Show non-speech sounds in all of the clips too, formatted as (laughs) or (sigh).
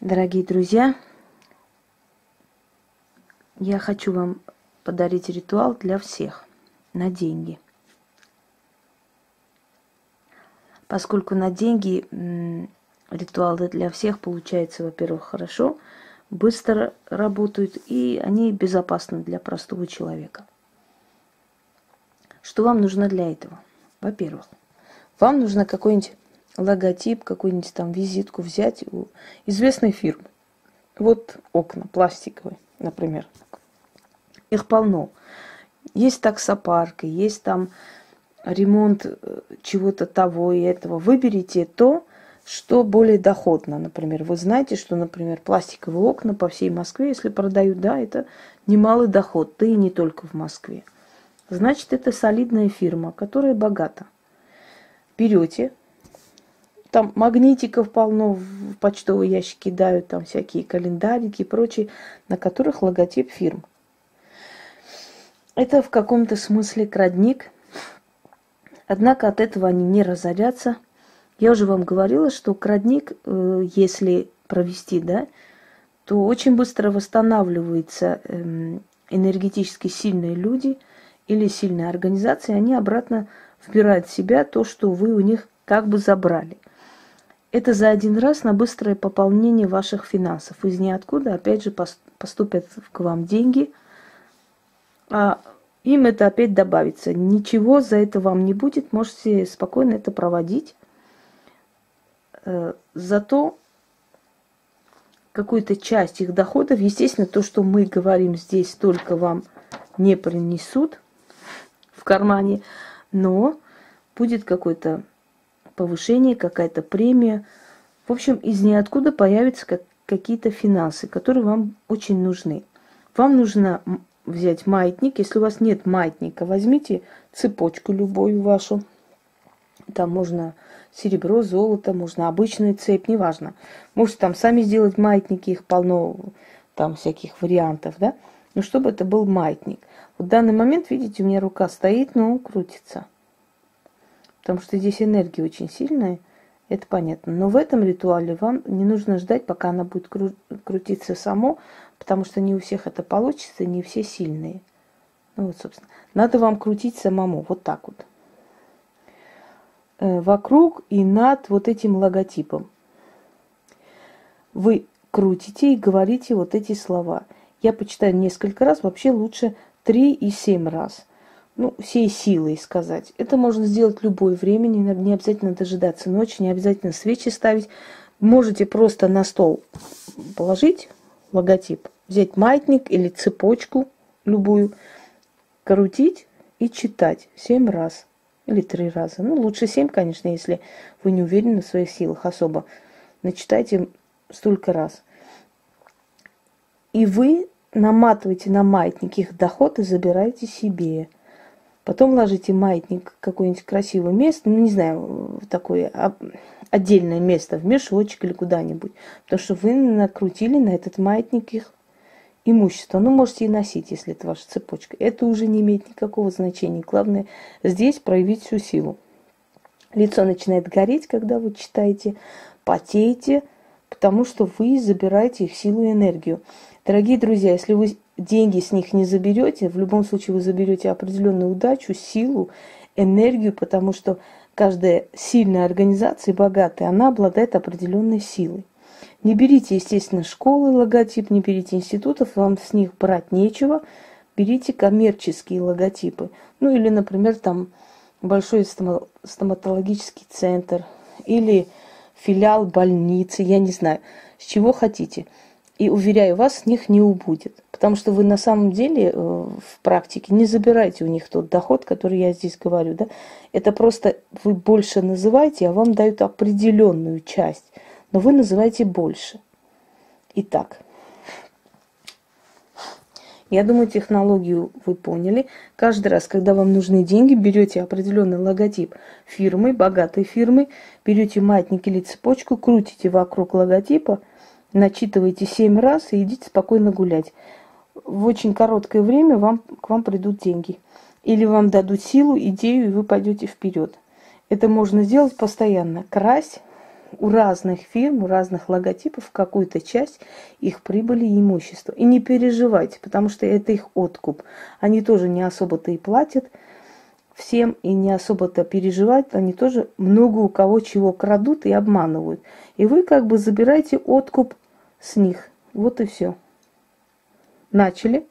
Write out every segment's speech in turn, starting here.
Дорогие друзья, я хочу вам подарить ритуал для всех на деньги. Поскольку на деньги ритуалы для всех получаются, во-первых, хорошо, быстро работают и они безопасны для простого человека. Что вам нужно для этого? Во-первых, вам нужно какой-нибудь логотип, какую-нибудь там визитку взять у известной фирмы. Вот окна пластиковые, например. Их полно. Есть таксопарки, есть там ремонт э, чего-то того и этого. Выберите то, что более доходно. Например, вы знаете, что, например, пластиковые окна по всей Москве, если продают, да, это немалый доход, да не только в Москве. Значит, это солидная фирма, которая богата. Берете, там магнитиков полно, в почтовые ящики кидают, там всякие календарики и прочие, на которых логотип фирм. Это в каком-то смысле крадник, однако от этого они не разорятся. Я уже вам говорила, что крадник, э, если провести, да, то очень быстро восстанавливаются эм, энергетически сильные люди – или сильные организации, они обратно вбирают в себя то, что вы у них как бы забрали. Это за один раз на быстрое пополнение ваших финансов. Из ниоткуда опять же поступят к вам деньги, а им это опять добавится. Ничего за это вам не будет, можете спокойно это проводить. Э, зато какую-то часть их доходов, естественно, то, что мы говорим здесь, только вам не принесут – в кармане, но будет какое-то повышение, какая-то премия. В общем, из ниоткуда появятся как, какие-то финансы, которые вам очень нужны. Вам нужно взять маятник. Если у вас нет маятника, возьмите цепочку любую вашу. Там можно серебро, золото, можно обычную цепь, неважно. Можете там сами сделать маятники, их полно, там всяких вариантов, да. Но чтобы это был маятник – в данный момент, видите, у меня рука стоит, но крутится. Потому что здесь энергия очень сильная, это понятно. Но в этом ритуале вам не нужно ждать, пока она будет кру- крутиться само, потому что не у всех это получится, не все сильные. Ну вот, собственно. Надо вам крутить самому, вот так вот. Э, вокруг и над вот этим логотипом. Вы крутите и говорите вот эти слова. Я почитаю несколько раз, вообще лучше три и семь раз. Ну, всей силой сказать. Это можно сделать в любое время, не, не обязательно дожидаться ночи, не обязательно свечи ставить. Можете просто на стол положить логотип, взять маятник или цепочку любую, крутить и читать семь раз или три раза. Ну, лучше семь, конечно, если вы не уверены в своих силах особо. Начитайте столько раз. И вы наматываете на маятник их доход и забираете себе. Потом ложите маятник в какое-нибудь красивое место, ну, не знаю, такое отдельное место, в мешочек или куда-нибудь. Потому что вы накрутили на этот маятник их имущество. Ну, можете и носить, если это ваша цепочка. Это уже не имеет никакого значения. Главное здесь проявить всю силу. Лицо начинает гореть, когда вы читаете, потеете, потому что вы забираете их силу и энергию. Дорогие друзья, если вы деньги с них не заберете, в любом случае вы заберете определенную удачу, силу, энергию, потому что каждая сильная организация, богатая, она обладает определенной силой. Не берите, естественно, школы логотип, не берите институтов, вам с них брать нечего. Берите коммерческие логотипы. Ну или, например, там большой стоматологический центр или филиал больницы, я не знаю, с чего хотите – и уверяю вас, с них не убудет. Потому что вы на самом деле э, в практике не забираете у них тот доход, который я здесь говорю. Да? Это просто вы больше называете, а вам дают определенную часть. Но вы называете больше. Итак, я думаю, технологию вы поняли. Каждый раз, когда вам нужны деньги, берете определенный логотип фирмы, богатой фирмы, берете маятник или цепочку, крутите вокруг логотипа – начитывайте семь раз и идите спокойно гулять. В очень короткое время вам, к вам придут деньги. Или вам дадут силу, идею, и вы пойдете вперед. Это можно сделать постоянно. Красть у разных фирм, у разных логотипов какую-то часть их прибыли и имущества. И не переживайте, потому что это их откуп. Они тоже не особо-то и платят всем и не особо-то переживают. Они тоже много у кого чего крадут и обманывают. И вы как бы забираете откуп с них. Вот и все. Начали.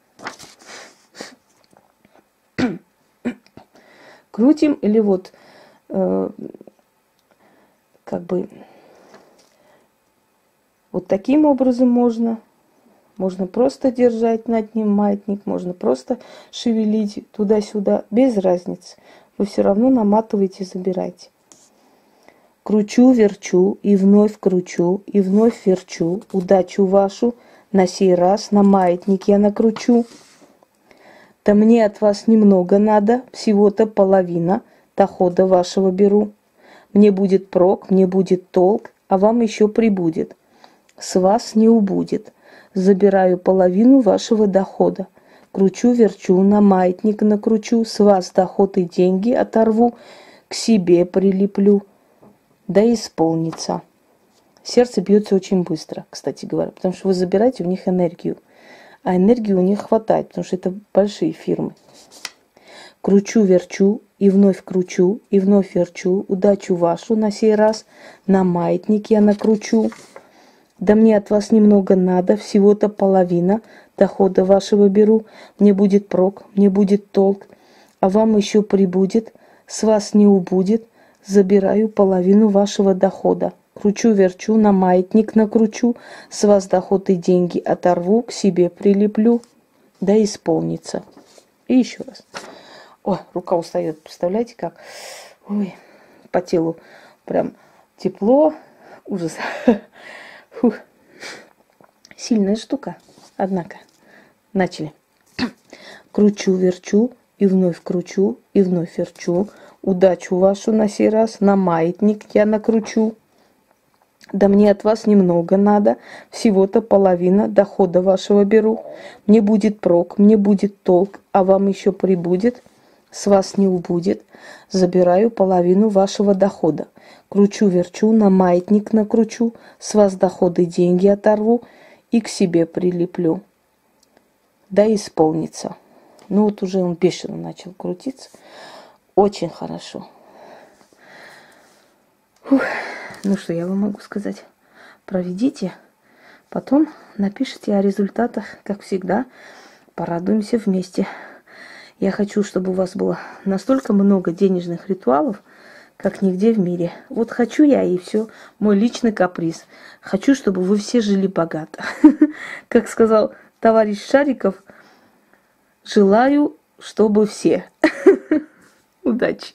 Крутим или вот э, как бы вот таким образом можно. Можно просто держать над ним маятник, можно просто шевелить туда-сюда, без разницы. Вы все равно наматываете, забираете. Кручу, верчу и вновь кручу, и вновь верчу. Удачу вашу на сей раз на маятник я накручу. Да мне от вас немного надо, всего-то половина дохода вашего беру. Мне будет прок, мне будет толк, а вам еще прибудет. С вас не убудет. Забираю половину вашего дохода. Кручу-верчу, на маятник накручу, с вас доход и деньги оторву, к себе прилеплю. Да исполнится. Сердце бьется очень быстро, кстати говоря, потому что вы забираете у них энергию. А энергии у них хватает, потому что это большие фирмы. Кручу-верчу, и вновь кручу, и вновь верчу, удачу вашу на сей раз, на маятник я накручу. Да мне от вас немного надо, всего-то половина дохода вашего беру. Мне будет прок, мне будет толк, а вам еще прибудет, с вас не убудет, забираю половину вашего дохода. Кручу-верчу, на маятник накручу, с вас доход и деньги оторву, к себе прилеплю, да исполнится. И еще раз. О, рука устает, представляете, как? Ой, по телу прям тепло, ужас. (laughs) Фух. Сильная штука, однако. Начали. Кручу, верчу, и вновь кручу, и вновь верчу. Удачу вашу на сей раз на маятник я накручу. Да мне от вас немного надо, всего-то половина дохода вашего беру. Мне будет прок, мне будет толк, а вам еще прибудет – с вас не убудет, забираю половину вашего дохода. Кручу-верчу, на маятник накручу, с вас доходы деньги оторву и к себе прилеплю. Да исполнится. Ну вот уже он бешено начал крутиться. Очень хорошо. Фух. Ну что я вам могу сказать? Проведите, потом напишите о результатах, как всегда. Порадуемся вместе. Я хочу, чтобы у вас было настолько много денежных ритуалов, как нигде в мире. Вот хочу я и все, мой личный каприз. Хочу, чтобы вы все жили богато. (laughs) Как сказал товарищ Шариков, желаю, чтобы все. (laughs) Удачи.